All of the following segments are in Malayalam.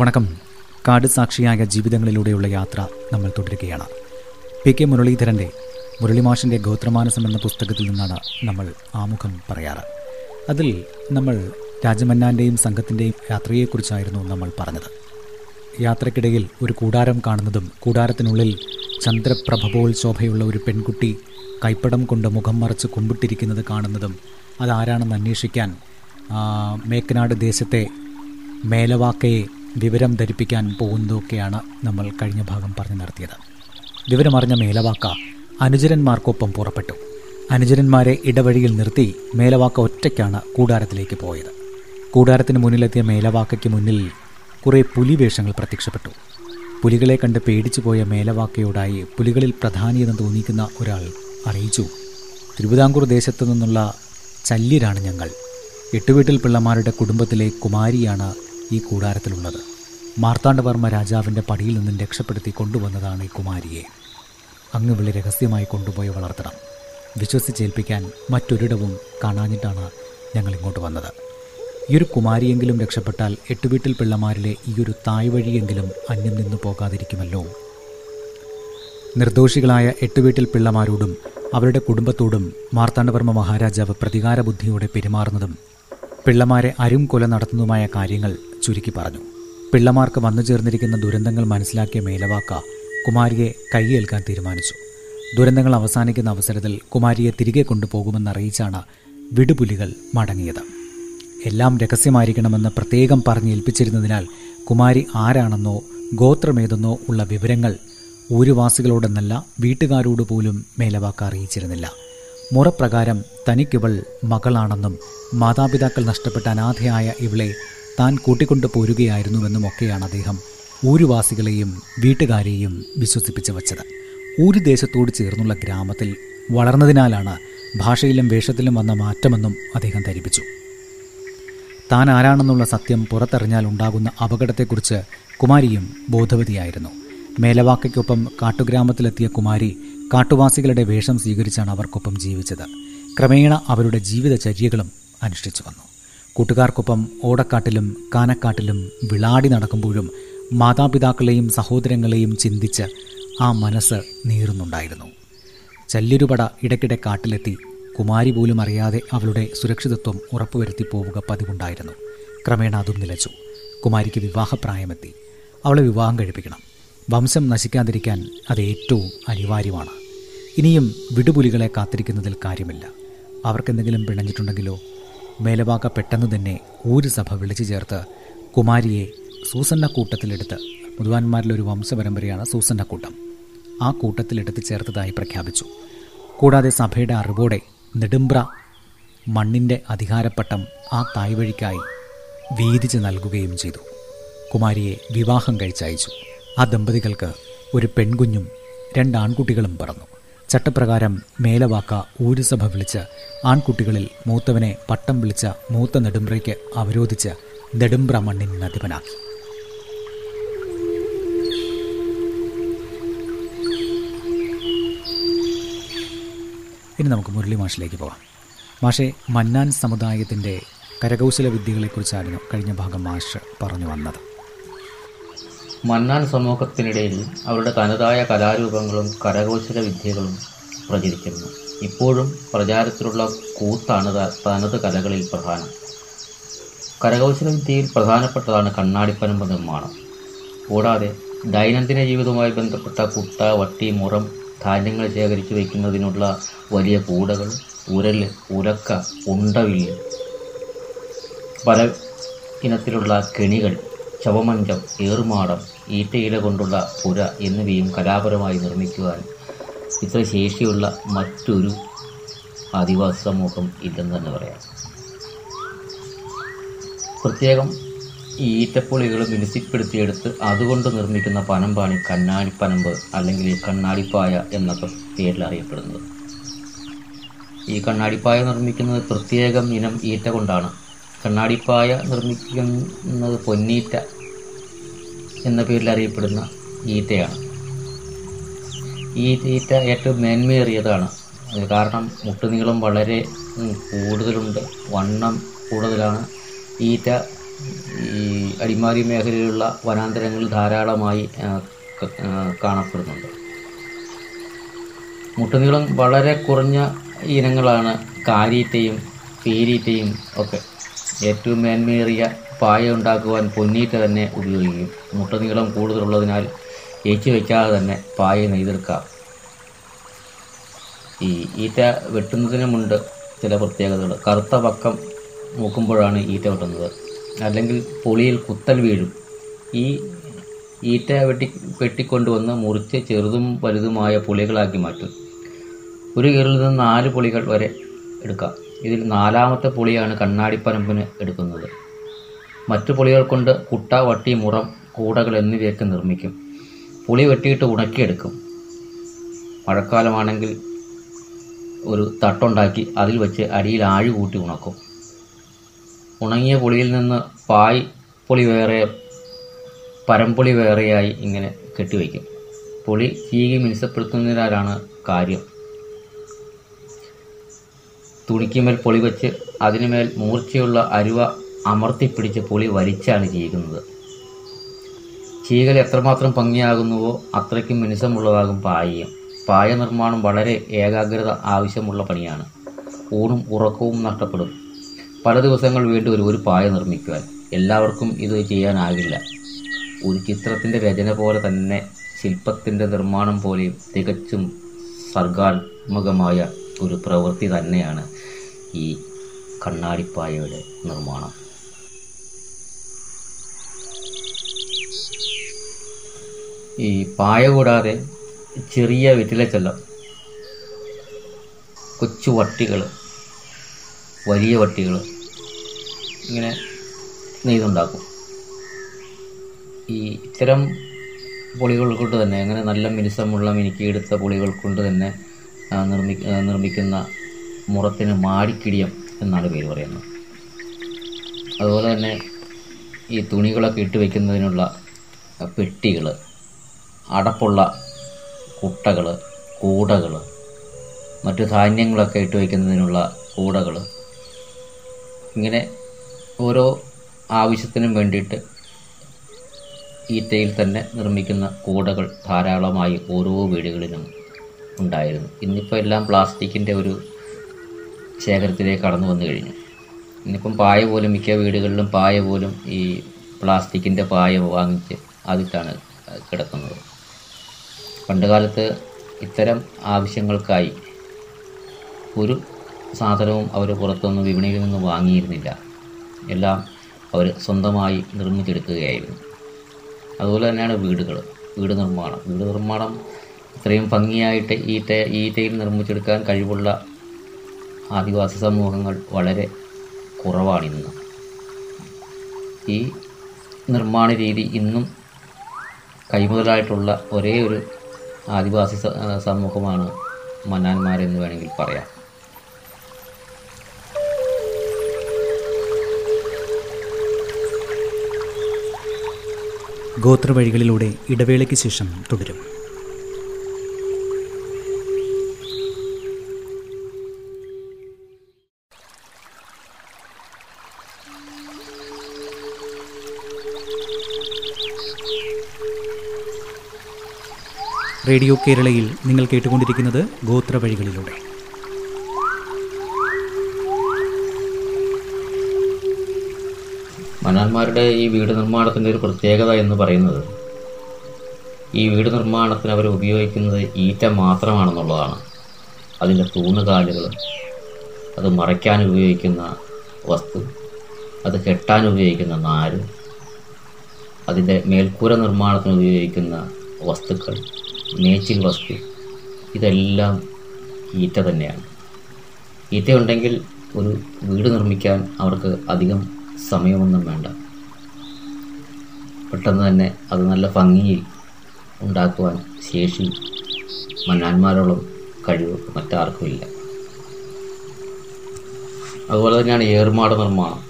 വണക്കം. കാട് സാക്ഷിയായ ജീവിതങ്ങളിലൂടെയുള്ള യാത്ര നമ്മൾ തുടരുകയാണ്. പി കെ മുരളീധരന്റെ മുരളിമാഷിന്റെ ഗോത്രമാനസം എന്ന പുസ്തകത്തിൽ നിന്നാണ് നമ്മൾ ആമുഖം പറയാറ്. അതിൽ നമ്മൾ രാജമന്നാന്റെയും സംഘത്തിന്റെയും യാത്രയെക്കുറിച്ചായിരുന്നു നമ്മൾ പറഞ്ഞത്. യാത്രക്കിടയിൽ ഒരു കൂടാരം കാണുന്നതും കൂടാരത്തിനുള്ളിൽ ചന്ദ്രപ്രഭ പോൽ ശോഭയുള്ള ഒരു പെൺകുട്ടി കൈപ്പടം കൊണ്ട് മുഖം മറച്ച് കുമ്പിട്ടിരിക്കുന്നത് കാണുന്നതും അതാരാണെന്ന് അന്വേഷിക്കാൻ മേക്കനാട് ദേശത്തെ മേലവാക്കയെ വിവരം ധരിപ്പിക്കാൻ പോകുന്നതൊക്കെയാണ് നമ്മൾ കഴിഞ്ഞ ഭാഗം പറഞ്ഞു നടത്തിയത്. വിവരമറിഞ്ഞ മേലവാക്ക അനുചരന്മാർക്കൊപ്പം പുറപ്പെട്ടു. അനുചരന്മാരെ ഇടവഴിയിൽ നിർത്തി മേലവാക്ക ഒറ്റയ്ക്കാണ് കൂടാരത്തിലേക്ക് പോയത്. കൂടാരത്തിന് മുന്നിലെത്തിയ മേലവാക്കയ്ക്ക് മുന്നിൽ കുറേ പുലിവേഷങ്ങൾ പ്രത്യക്ഷപ്പെട്ടു. പുലികളെ കണ്ട് പേടിച്ചു പോയ മേലവാക്കയോടായി പുലികളിൽ പ്രധാനിയെന്ന് തോന്നിക്കുന്ന ഒരാൾ അറിയിച്ചു തിരുവിതാംകൂർ ദേശത്തു നിന്നുള്ള ചല്യരാണ് ഞങ്ങൾ. എട്ടുവീട്ടിൽ പിള്ളമാരുടെ കുടുംബത്തിലെ കുമാരിയാണ് ഈ കൂടാരത്തിലുള്ളത്. മാർത്താണ്ഡവർമ്മ രാജാവിന്റെ പടിയിൽ നിന്നും രക്ഷപ്പെടുത്തി കൊണ്ടുവന്നതാണ് ഈ കുമാരിയെ. അങ്ങ് വിളി രഹസ്യമായി കൊണ്ടുപോയി വളർത്തണം. വിശ്വസിച്ചേൽപ്പിക്കാൻ മറ്റൊരിടവും കാണാഞ്ഞിട്ടാണ് ഞങ്ങൾ ഇങ്ങോട്ട് വന്നത്. ഈ ഒരു കുമാരിയെങ്കിലും രക്ഷപ്പെട്ടാൽ എട്ടുവീട്ടിൽ പിള്ളമാരിലെ ഈ ഒരു തായ് വഴിയെങ്കിലും അന്യം നിന്നു പോകാതിരിക്കുമല്ലോ. നിർദോഷികളായ എട്ടുവീട്ടിൽ പിള്ളമാരോടും അവരുടെ കുടുംബത്തോടും മാർത്താണ്ഡവർമ്മ മഹാരാജാവ് പ്രതികാര ബുദ്ധിയോടെ പെരുമാറുന്നതും പിള്ളമാരെ അരും കൊല നടത്തുന്നതുമായ കാര്യങ്ങൾ ചുരുക്കി പറഞ്ഞു. പിള്ളമാർക്ക് വന്നു ചേർന്നിരിക്കുന്ന ദുരന്തങ്ങൾ മനസ്സിലാക്കിയ മേലവാക്ക കുമാരിയെ കൈയേൽക്കാൻ തീരുമാനിച്ചു. ദുരന്തങ്ങൾ അവസാനിക്കുന്ന അവസരത്തിൽ കുമാരിയെ തിരികെ കൊണ്ടുപോകുമെന്നറിയിച്ചാണ് വിടുപുലികൾ മടങ്ങിയത്. എല്ലാം രഹസ്യമായിരിക്കണമെന്ന് പ്രത്യേകം പറഞ്ഞേൽപ്പിച്ചിരുന്നതിനാൽ കുമാരി ആരാണെന്നോ ഗോത്രമേതെന്നോ ഉള്ള വിവരങ്ങൾ ഊരുവാസികളോടെന്നല്ല വീട്ടുകാരോട് പോലും മേലവാക്ക അറിയിച്ചിരുന്നില്ല. മുറപ്രകാരം തനിക്കിവൾ മകളാണെന്നും മാതാപിതാക്കൾ നഷ്ടപ്പെട്ട അനാഥയായ ഇവളെ താൻ കൂട്ടിക്കൊണ്ടു പോരുകയായിരുന്നുവെന്നുമൊക്കെയാണ് അദ്ദേഹം ഊരുവാസികളെയും വീട്ടുകാരെയും വിശ്വസിപ്പിച്ചു വച്ചത്. ഊരുദേശത്തോട് ചേർന്നുള്ള ഗ്രാമത്തിൽ വളർന്നതിനാലാണ് ഭാഷയിലും വേഷത്തിലും വന്ന മാറ്റമെന്നും അദ്ദേഹം ധരിപ്പിച്ചു. താൻ ആരാണെന്നുള്ള സത്യം പുറത്തറിഞ്ഞാൽ ഉണ്ടാകുന്ന അപകടത്തെക്കുറിച്ച് കുമാരിയും ബോധവതിയായിരുന്നു. മേലവാക്കയ്ക്കൊപ്പം കാട്ടുഗ്രാമത്തിലെത്തിയ കുമാരി കാട്ടുവാസികളുടെ വേഷം സ്വീകരിച്ചാണ് അവർക്കൊപ്പം ജീവിച്ചത്. ക്രമേണ അവരുടെ ജീവിതചര്യകളും അനുഷ്ഠിച്ചു വന്നു. കൂട്ടുകാർക്കൊപ്പം ഓടക്കാട്ടിലും കാനക്കാട്ടിലും വിളാടി നടക്കുമ്പോഴും മാതാപിതാക്കളെയും സഹോദരങ്ങളെയും ചിന്തിച്ച് ആ മനസ്സ് നീറുന്നുണ്ടായിരുന്നു. ചല്ലിരുപട ഇടയ്ക്കിടെ കാട്ടിലെത്തി കുമാരി പോലും അറിയാതെ അവളുടെ സുരക്ഷിതത്വം ഉറപ്പുവരുത്തി പോവുക പതിവുണ്ടായിരുന്നു. ക്രമേണ അതും നിലച്ചു. കുമാരിക്ക് വിവാഹപ്രായമെത്തി. അവളെ വിവാഹം കഴിപ്പിക്കണം. വംശം നശിക്കാതിരിക്കാൻ അത് ഏറ്റവും അനിവാര്യമാണ്. ഇനിയും വിടുപുലികളെ കാത്തിരിക്കുന്നതിൽ കാര്യമില്ല. അവർക്കെന്തെങ്കിലും പിണഞ്ഞിട്ടുണ്ടെങ്കിലോ മേലവാക്ക പെട്ടെന്ന് തന്നെ ഊരുസഭ വിളിച്ചു ചേർത്ത് കുമാരിയെ സൂസന്ന കൂട്ടത്തിലെടുത്ത് മുതുവാന്മാരിലെ ഒരു വംശപരമ്പരയാണ് സൂസന്ന കൂട്ടം. ആ കൂട്ടത്തിലെടുത്ത് ചേർത്തതായി പ്രഖ്യാപിച്ചു. കൂടാതെ സഭയുടെ അറിവോടെ നെടുമ്പ്ര മണ്ണിന്റെ അധികാരപ്പട്ടം ആ തായ്വഴിക്കായി വീതിച്ച് നൽകുകയും ചെയ്തു. കുമാരിയെ വിവാഹം കഴിച്ചയച്ചു. ആ ദമ്പതികൾക്ക് ഒരു പെൺകുഞ്ഞും രണ്ട് ആൺകുട്ടികളും പിറന്നു. ചട്ടപ്രകാരം മേലവാക്ക ഊരുസഭ വിളിച്ച് ആൺകുട്ടികളിൽ മൂത്തവനെ പട്ടം വിളിച്ച മൂത്ത നെടുമ്പ്രയ്ക്ക് അവരോധിച്ച് നെടുമ്പ്ര മണ്ണിൻ നദിപനാക്കി ഇനി നമുക്ക് മുരളി മാഷിലേക്ക് പോകാം. മാഷെ മന്നാൻ സമുദായത്തിന്റെ കരകൗശല വിദ്യകളെക്കുറിച്ചായിരുന്നു കഴിഞ്ഞ ഭാഗം മാഷ് പറഞ്ഞു വന്നത്. മന്നാൻ സമൂഹത്തിനിടയിൽ അവരുടെ തനതായ കലാരൂപങ്ങളും കരകൗശല വിദ്യകളും പ്രചരിക്കുന്നു. ഇപ്പോഴും പ്രചാരത്തിലുള്ള കൂത്താണ് തനത് കലകളിൽ പ്രധാനം. കരകൗശല വിദ്യയിൽ പ്രധാനപ്പെട്ടതാണ് കണ്ണാടിപ്പനമ്പ് നിർമ്മാണം. കൂടാതെ ദൈനംദിന ജീവിതവുമായി ബന്ധപ്പെട്ട കുട്ട വട്ടി മുറം ധാന്യങ്ങൾ ശേഖരിച്ചു വയ്ക്കുന്നതിനുള്ള വലിയ കൂടകൾ ഉരൽ ഉലക്ക ഉണ്ടവില്ല് പല ഇനത്തിലുള്ള കെണികൾ ശവമഞ്ചം ഏറുമാടം ഈറ്റയില കൊണ്ടുള്ള പുര എന്നിവയും കലാപരമായി നിർമ്മിക്കുവാൻ ഇത്ര ശേഷിയുള്ള മറ്റൊരു ആദിവാസി സമൂഹം ഇല്ലെന്ന് തന്നെ പറയാം. പ്രത്യേകം ഈ ഈറ്റപ്പുളികൾ മിനുസിപ്പെടുത്തിയെടുത്ത് അതുകൊണ്ട് നിർമ്മിക്കുന്ന പനമ്പാണ് കണ്ണാടിപ്പനമ്പ് അല്ലെങ്കിൽ കണ്ണാടിപ്പായ എന്നൊക്കെ പേരിൽ അറിയപ്പെടുന്നത്. ഈ കണ്ണാടിപ്പായ നിർമ്മിക്കുന്നത് പ്രത്യേകം ഇനം ഈറ്റ കൊണ്ടാണ്. കണ്ണാടിപ്പായ നിർമ്മിക്കുന്നത് പൊന്നീറ്റ എന്ന പേരിൽ അറിയപ്പെടുന്ന ഈറ്റയാണ്. ഈ തീറ്റ ഏറ്റവും മേന്മയേറിയതാണ്. കാരണം മുട്ടുനീളം വളരെ കൂടുതലുണ്ട്. വണ്ണം കൂടുതലാണ്. ഈറ്റ ഈ അടിമാലി മേഖലയിലുള്ള വനാന്തരങ്ങളിൽ ധാരാളമായി കാണപ്പെടുന്നുണ്ട്. മുട്ടുനീളം വളരെ കുറഞ്ഞ ഇനങ്ങളാണ് കാരീറ്റയും പീരീറ്റയും ഒക്കെ. ഏറ്റവും മേന്മയേറിയ പായ ഉണ്ടാക്കുവാൻ പൊന്നീറ്റ തന്നെ ഉപയോഗിക്കും. മുട്ടുനീളം കൂടുതലുള്ളതിനാൽ ഏച്ചു വയ്ക്കാതെ തന്നെ പായ നെയ്തെടുക്കാം. ഈ ഈറ്റ വെട്ടുന്നതിനുമുണ്ട് ചില പ്രത്യേകതകൾ. കറുത്ത പക്കം നോക്കുമ്പോഴാണ് ഈറ്റ വെട്ടുന്നത്. അല്ലെങ്കിൽ പൊളിയിൽ കുത്തൽ വീഴും. ഈ ഈറ്റ വെട്ടി വെട്ടിക്കൊണ്ടുവന്ന് മുറിച്ച് ചെറുതും വലുതുമായ പുളികളാക്കി മാറ്റും. ഒരു കീറിൽ നിന്ന് നാല് പുളികൾ വരെ എടുക്കാം. ഇതിൽ നാലാമത്തെ പുളിയാണ് കണ്ണാടിപ്പരമ്പിന് എടുക്കുന്നത്. മറ്റു പുളികൾ കൊണ്ട് കുട്ട വട്ടി മുറം കൂടകൾ എന്നിവയൊക്കെ നിർമ്മിക്കും. പുളി വെട്ടിയിട്ട് ഉണക്കിയെടുക്കും. മഴക്കാലമാണെങ്കിൽ ഒരു തട്ടുണ്ടാക്കി അതിൽ വെച്ച് അടിയിൽ ആഴി കൂട്ടി ഉണക്കും. ഉണങ്ങിയ പുളിയിൽ നിന്ന് പായ് പുളി വേറെ പരമ്പുളി വേറെയായി ഇങ്ങനെ കെട്ടിവയ്ക്കും പുളി ചീകി മിനുസപ്പെടുത്തുന്നതിനാലാണ് കാര്യം. തുണിക്കുമേൽ പൊളി വെച്ച് അതിനുമേൽ മൂർച്ചയുള്ള അരുവ അമർത്തിപ്പിടിച്ച് പുളി വലിച്ചാണ് ചെയ്യുന്നത് ചീകൽ എത്രമാത്രം ഭംഗിയാകുന്നുവോ അത്രയ്ക്കും മിനുസമുള്ളതാകും പായയും. പായ നിർമ്മാണം വളരെ ഏകാഗ്രത ആവശ്യമുള്ള പണിയാണ്. ഊണും ഉറക്കവും നഷ്ടപ്പെടും. പല ദിവസങ്ങൾ വീണ്ടും ഒരു ഒരു പായ നിർമ്മിക്കുവാൻ എല്ലാവർക്കും ഇത് ചെയ്യാനാകില്ല. ഒരു ചിത്രത്തിന്റെ രചന പോലെ തന്നെ ശില്പത്തിന്റെ നിർമ്മാണം പോലെയും തികച്ചും സർഗാത്മകമായ ഒരു പ്രവൃത്തി തന്നെയാണ് ഈ കണ്ണാടിപ്പായയുടെ നിർമ്മാണം. ഈ പായ കൂടാതെ ചെറിയ വെറ്റിലച്ചെല്ലം കൊച്ചു വട്ടികൾ വലിയ വട്ടികൾ ഇങ്ങനെ നെയ്തുണ്ടാക്കും. ഈ ഇത്തരം പുളികൾ കൊണ്ട് തന്നെ അങ്ങനെ നല്ല മിനുസമുള്ള മിനുക്കിയെടുത്ത പുളികൾ കൊണ്ട് തന്നെ നിർമ്മി നിർമ്മിക്കുന്ന മുറത്തിന് മാടിക്കിടിയം എന്നാണ് പേര് പറയുന്നത്. അതുപോലെ തന്നെ ഈ തുണികളൊക്കെ ഇട്ട് വയ്ക്കുന്നതിനുള്ള പെട്ടികൾ അടപ്പുള്ള കുട്ടകൾ കൂടകൾ മറ്റു ധാന്യങ്ങളൊക്കെ ഇട്ട് വയ്ക്കുന്നതിനുള്ള കൂടകൾ ഇങ്ങനെ ഓരോ ആവശ്യത്തിനും വേണ്ടിയിട്ട് ഈറ്റയിൽ തന്നെ നിർമ്മിക്കുന്ന കൂടകൾ ധാരാളമായി ഓരോ വീടുകളിലും ഉണ്ടായിരുന്നു. ഇന്നിപ്പോൾ എല്ലാം പ്ലാസ്റ്റിക്കിന്റെ ഒരു ശേഖരത്തിലേക്ക് കടന്നു വന്നു കഴിഞ്ഞു. ഇന്നിപ്പം പായ പോലും മിക്ക വീടുകളിലും പായ പോലും ഈ പ്ലാസ്റ്റിക്കിന്റെ പായ വാങ്ങിച്ച് അതിട്ടാണ് കിടക്കുന്നത്. പണ്ടുകാലത്ത് ഇത്തരം ആവശ്യങ്ങൾക്കായി ഒരു സാധനവും അവർ പുറത്തുനിന്ന് വിപണിയിൽ നിന്ന് വാങ്ങിയിരുന്നില്ല. എല്ലാം അവർ സ്വന്തമായി നിർമ്മിച്ചെടുക്കുകയായിരുന്നു. അതുപോലെ തന്നെയാണ് വീടുകൾ വീട് നിർമ്മാണം. വീട് നിർമ്മാണം ഇത്രയും ഭംഗിയായിട്ട് ഈറ്റ ഈറ്റയിൽ നിർമ്മിച്ചെടുക്കാൻ കഴിവുള്ള ആദിവാസി സമൂഹങ്ങൾ വളരെ കുറവാണ് ഇന്ന്. ഈ നിർമ്മാണ രീതി ഇന്നും കൈമുതലായിട്ടുള്ള ഒരേ ഒരു ആദിവാസി സമൂഹമാണ് മന്നാന്മാരെന്ന് വേണമെങ്കിൽ പറയാം. ഗോത്രവഴികളിലൂടെ ഇടവേളയ്ക്ക് ശേഷം തുടരും. റേഡിയോ കേരളയിൽ നിങ്ങൾ കേട്ടുകൊണ്ടിരിക്കുന്നത് ഗോത്രവഴികളിലൂടെ മന്നാന്മാരുടെ ഈ വീട് നിർമ്മാണത്തിന്റെ ഒരു പ്രത്യേകത എന്ന് പറയുന്നത് ഈ വീട് നിർമ്മാണത്തിന് അവർ ഉപയോഗിക്കുന്നത് ഈറ്റ മാത്രമാണെന്നുള്ളതാണ്. അതിന്റെ തൂണുകാലുകൾ അത് മറയ്ക്കാൻ ഉപയോഗിക്കുന്ന വസ്തു. അത് കെട്ടാൻ ഉപയോഗിക്കുന്ന നാര് അതിന്റെ മേൽക്കൂര നിർമ്മാണത്തിന് ഉപയോഗിക്കുന്ന വസ്തുക്കൾ മേച്ചിൽ വസ്തു ഇതെല്ലാം ഈറ്റ തന്നെയാണ്. ഈറ്റ ഉണ്ടെങ്കിൽ ഒരു വീട് നിർമ്മിക്കാൻ അവർക്ക് അധികം സമയമൊന്നും വേണ്ട. പെട്ടെന്ന് തന്നെ അത് നല്ല ഭംഗിയിൽ ഉണ്ടാക്കുവാൻ ശേഷി മന്നാന്മാരോളം കഴിവ് മറ്റാർക്കുമില്ല. അതുപോലെ തന്നെയാണ് ഏർമാട് നിർമ്മാണം.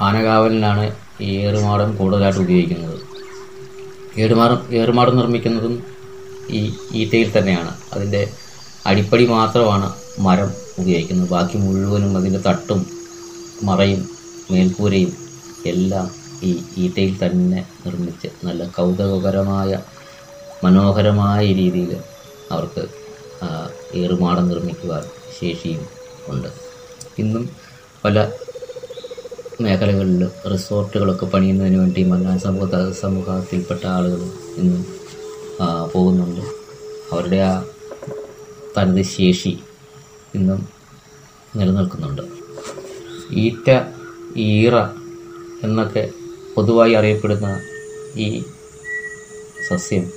ആനകാവലിനാണ് ഈ ഏറുമാടം കൂടുതലായിട്ട് ഉപയോഗിക്കുന്നത്. ഏറുമാടം ഏറുമാടം നിർമ്മിക്കുന്നതും ഈ ഈറ്റയിൽ തന്നെയാണ്. അതിന്റെ അടിപ്പടി മാത്രമാണ് മരം ഉപയോഗിക്കുന്നത്. ബാക്കി മുഴുവനും അതിന്റെ തട്ടും മറയും മേൽക്കൂരയും എല്ലാം ഈ ഈറ്റയിൽ തന്നെ നിർമ്മിച്ച് നല്ല കൗതുകകരമായ മനോഹരമായ രീതിയിൽ അവർക്ക് ഏറുമാടം നിർമ്മിക്കുവാൻ ശേഷിയും ഉണ്ട്. ഇന്നും പല മേഖലകളിൽ റിസോർട്ടുകളൊക്കെ പണിയുന്നതിന് വേണ്ടി മന്നാൻ സമൂഹ സമൂഹത്തിൽപ്പെട്ട ആളുകൾ ഇന്ന് പോകുന്നുണ്ട്. അവരുടെ ആ തനത് ശേഷി ഇന്നും നിലനിൽക്കുന്നുണ്ട്. ഈറ്റ ഈറ എന്നൊക്കെ പൊതുവായി അറിയപ്പെടുന്ന ഈ സസ്യം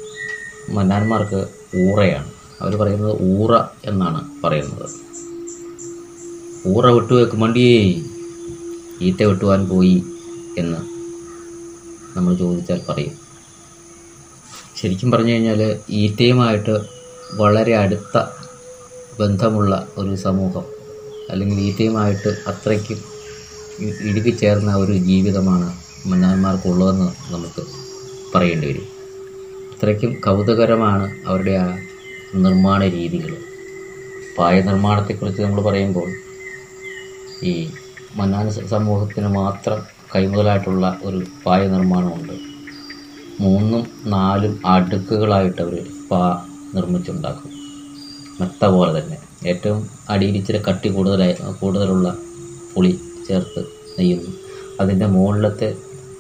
മന്നാന്മാർക്ക് ഊറയാണ്. അവർ പറയുന്നത് ഊറ എന്നാണ് പറയുന്നത്. ഊറ വിട്ടുവെക്കും വണ്ടിയേ. ഈറ്റ വെട്ടുവാൻ പോയി എന്ന് നമ്മൾ ചോദിച്ചാൽ പറയും. ശരിക്കും പറഞ്ഞു കഴിഞ്ഞാൽ ഈറ്റയുമായിട്ട് വളരെ അടുത്ത ബന്ധമുള്ള ഒരു സമൂഹം അല്ലെങ്കിൽ ഈറ്റയുമായിട്ട് അത്രയ്ക്കും ഇടുക്കി ചേർന്ന ഒരു ജീവിതമാണ് മന്നാന്മാർക്കുള്ളതെന്ന് നമുക്ക് പറയേണ്ടി വരും. അത്രയ്ക്കും കൗതുകരമാണ് അവരുടെ ആ നിർമ്മാണ രീതികൾ. പായ നിർമ്മാണത്തെക്കുറിച്ച് നമ്മൾ പറയുമ്പോൾ ഈ മന്നാന സ- സമൂഹത്തിന് മാത്രം കൈമുതലായിട്ടുള്ള ഒരു പായ നിർമ്മാണമുണ്ട്. മൂന്നും നാലും അടുക്കുകളായിട്ട് അവർ പാ നിർമ്മിച്ചുണ്ടാക്കും. മെത്ത പോലെ തന്നെ. ഏറ്റവും അടിയിൽ ഇച്ചിരി കട്ടി കൂടുതലായി കൂടുതലുള്ള പുളി ചേർത്ത് നെയ്യുന്നു. അതിന്റെ മുകളിലത്തെ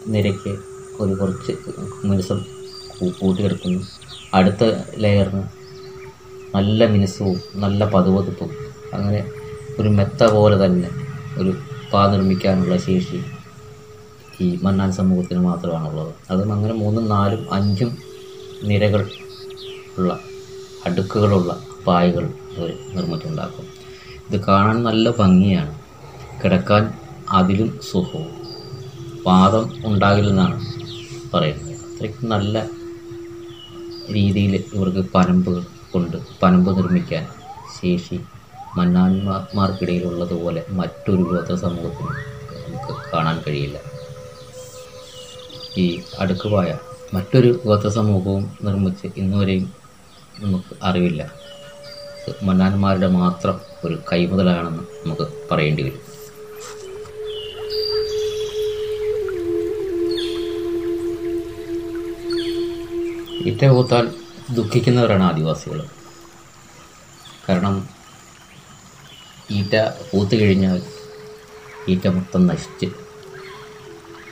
നിരക്ക് ഒരു കുറച്ച് മിനുസം കൂട്ടിയെടുക്കുന്നു. അടുത്ത ലെയറിന് നല്ല മിനുസവും നല്ല പതുപതുപ്പും അങ്ങനെ ഒരു മെത്ത പോലെ തന്നെ ഒരു നിർമ്മിക്കാനുള്ള ശേഷി ഈ മന്നാൻ സമൂഹത്തിന് മാത്രമാണുള്ളത്. അതും അങ്ങനെ മൂന്നും നാലും അഞ്ചും നിരകൾ ഉള്ള അടുക്കുകളുള്ള പായകൾ അവർ നിർമ്മിച്ചുണ്ടാക്കും. ഇത് കാണാൻ നല്ല ഭംഗിയാണ്. കിടക്കാൻ അതിലും സുഖവും. പാദം ഉണ്ടാകില്ലെന്നാണ് പറയുന്നത്. അത്രയ്ക്ക് നല്ല രീതിയിൽ ഇവർക്ക് പനമ്പുകൾ കൊണ്ട് പനമ്പ് നിർമ്മിക്കാൻ ശേഷി മന്നാന്മാർക്കിടയിലുള്ളതുപോലെ മറ്റൊരു ഗോത്ര സമൂഹത്തിനും നമുക്ക് കാണാൻ കഴിയില്ല. ഈ അടുക്കുപായ മറ്റൊരു ഗോത്ര സമൂഹവും നിർമ്മിച്ച് ഇന്നുവരെയും നമുക്ക് അറിവില്ല. മന്നാന്മാരുടെ മാത്രം ഒരു കൈമുതലാണെന്ന് നമുക്ക് പറയേണ്ടി വരും. ഇറ്റ കൂത്താൽ ദുഃഖിക്കുന്നവരാണ് ആദിവാസികൾ. കാരണം ഈറ്റ പൂത്ത് കഴിഞ്ഞാൽ ഈറ്റ മൊത്തം നശിച്ച്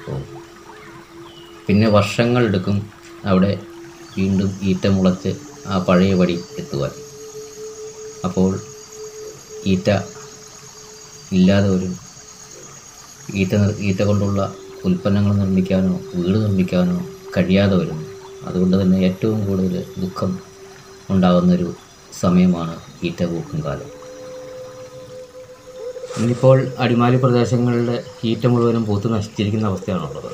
പോകും. പിന്നെ വർഷങ്ങളെടുക്കും അവിടെ വീണ്ടും ഈറ്റ മുളച്ച് ആ പഴയ പടി എത്തുവാൻ. അപ്പോൾ ഈറ്റ ഇല്ലാതെ വരും ഈറ്റ ഈറ്റ കൊണ്ടുള്ള ഉൽപ്പന്നങ്ങൾ നിർമ്മിക്കാനോ വീട് നിർമ്മിക്കാനോ കഴിയാതെ വരുന്നു. അതുകൊണ്ട് തന്നെ ഏറ്റവും കൂടുതൽ ദുഃഖം ഉണ്ടാകുന്നൊരു സമയമാണ് ഈറ്റ പൂക്കും കാലം. ഇന്നിപ്പോൾ അടിമാലി പ്രദേശങ്ങളുടെ ഈറ്റ മുഴുവനും പൂത്ത് നശിച്ചിരിക്കുന്ന അവസ്ഥയാണുള്ളത്.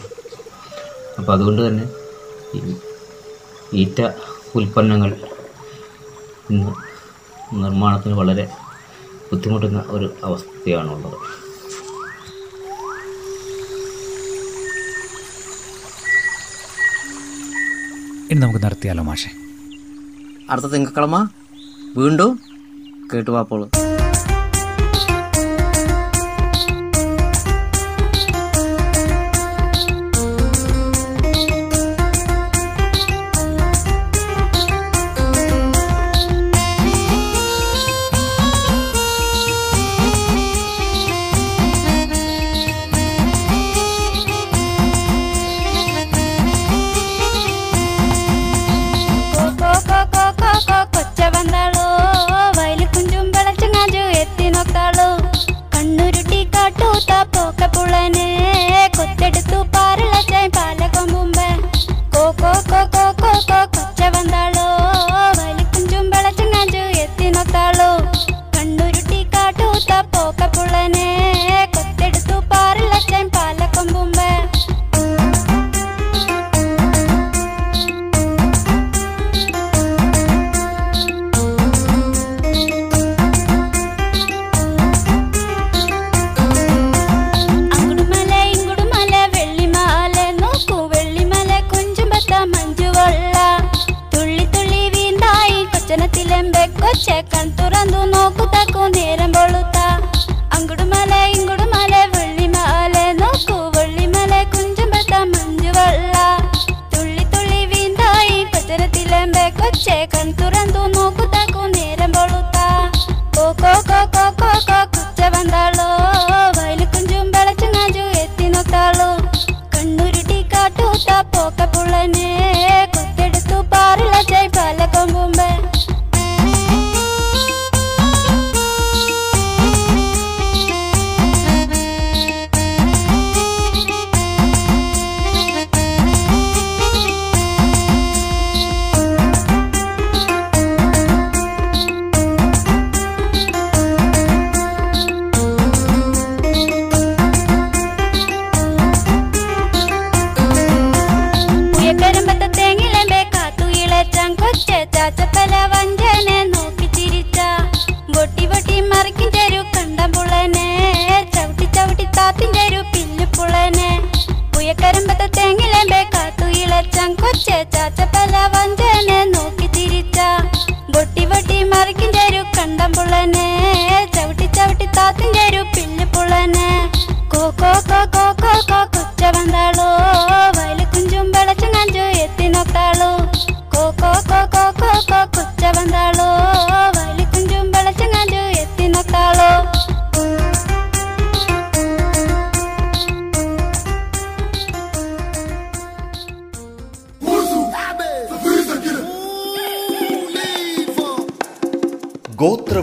അപ്പോൾ അതുകൊണ്ട് തന്നെ ഈ ഈറ്റ ഉൽപ്പന്നങ്ങൾ ഇന്ന് നിർമ്മാണത്തിന് വളരെ ബുദ്ധിമുട്ടുന്ന ഒരു അവസ്ഥയാണുള്ളത്. ഇനി നമുക്ക് നടത്തിയാലോ മാഷെ? അടുത്ത തിങ്കക്കളമ. വീണ്ടും കേട്ടുവാപ്പോൾ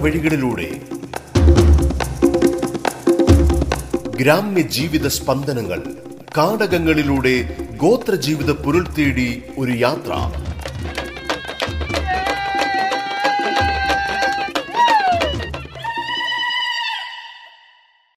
വഴികളിലൂടെ ഗ്രാമ്യ ജീവിത സ്പന്ദനങ്ങൾ കാടകങ്ങളിലൂടെ ഗോത്രജീവിത പുരുൾ തേടി ഒരു യാത്ര.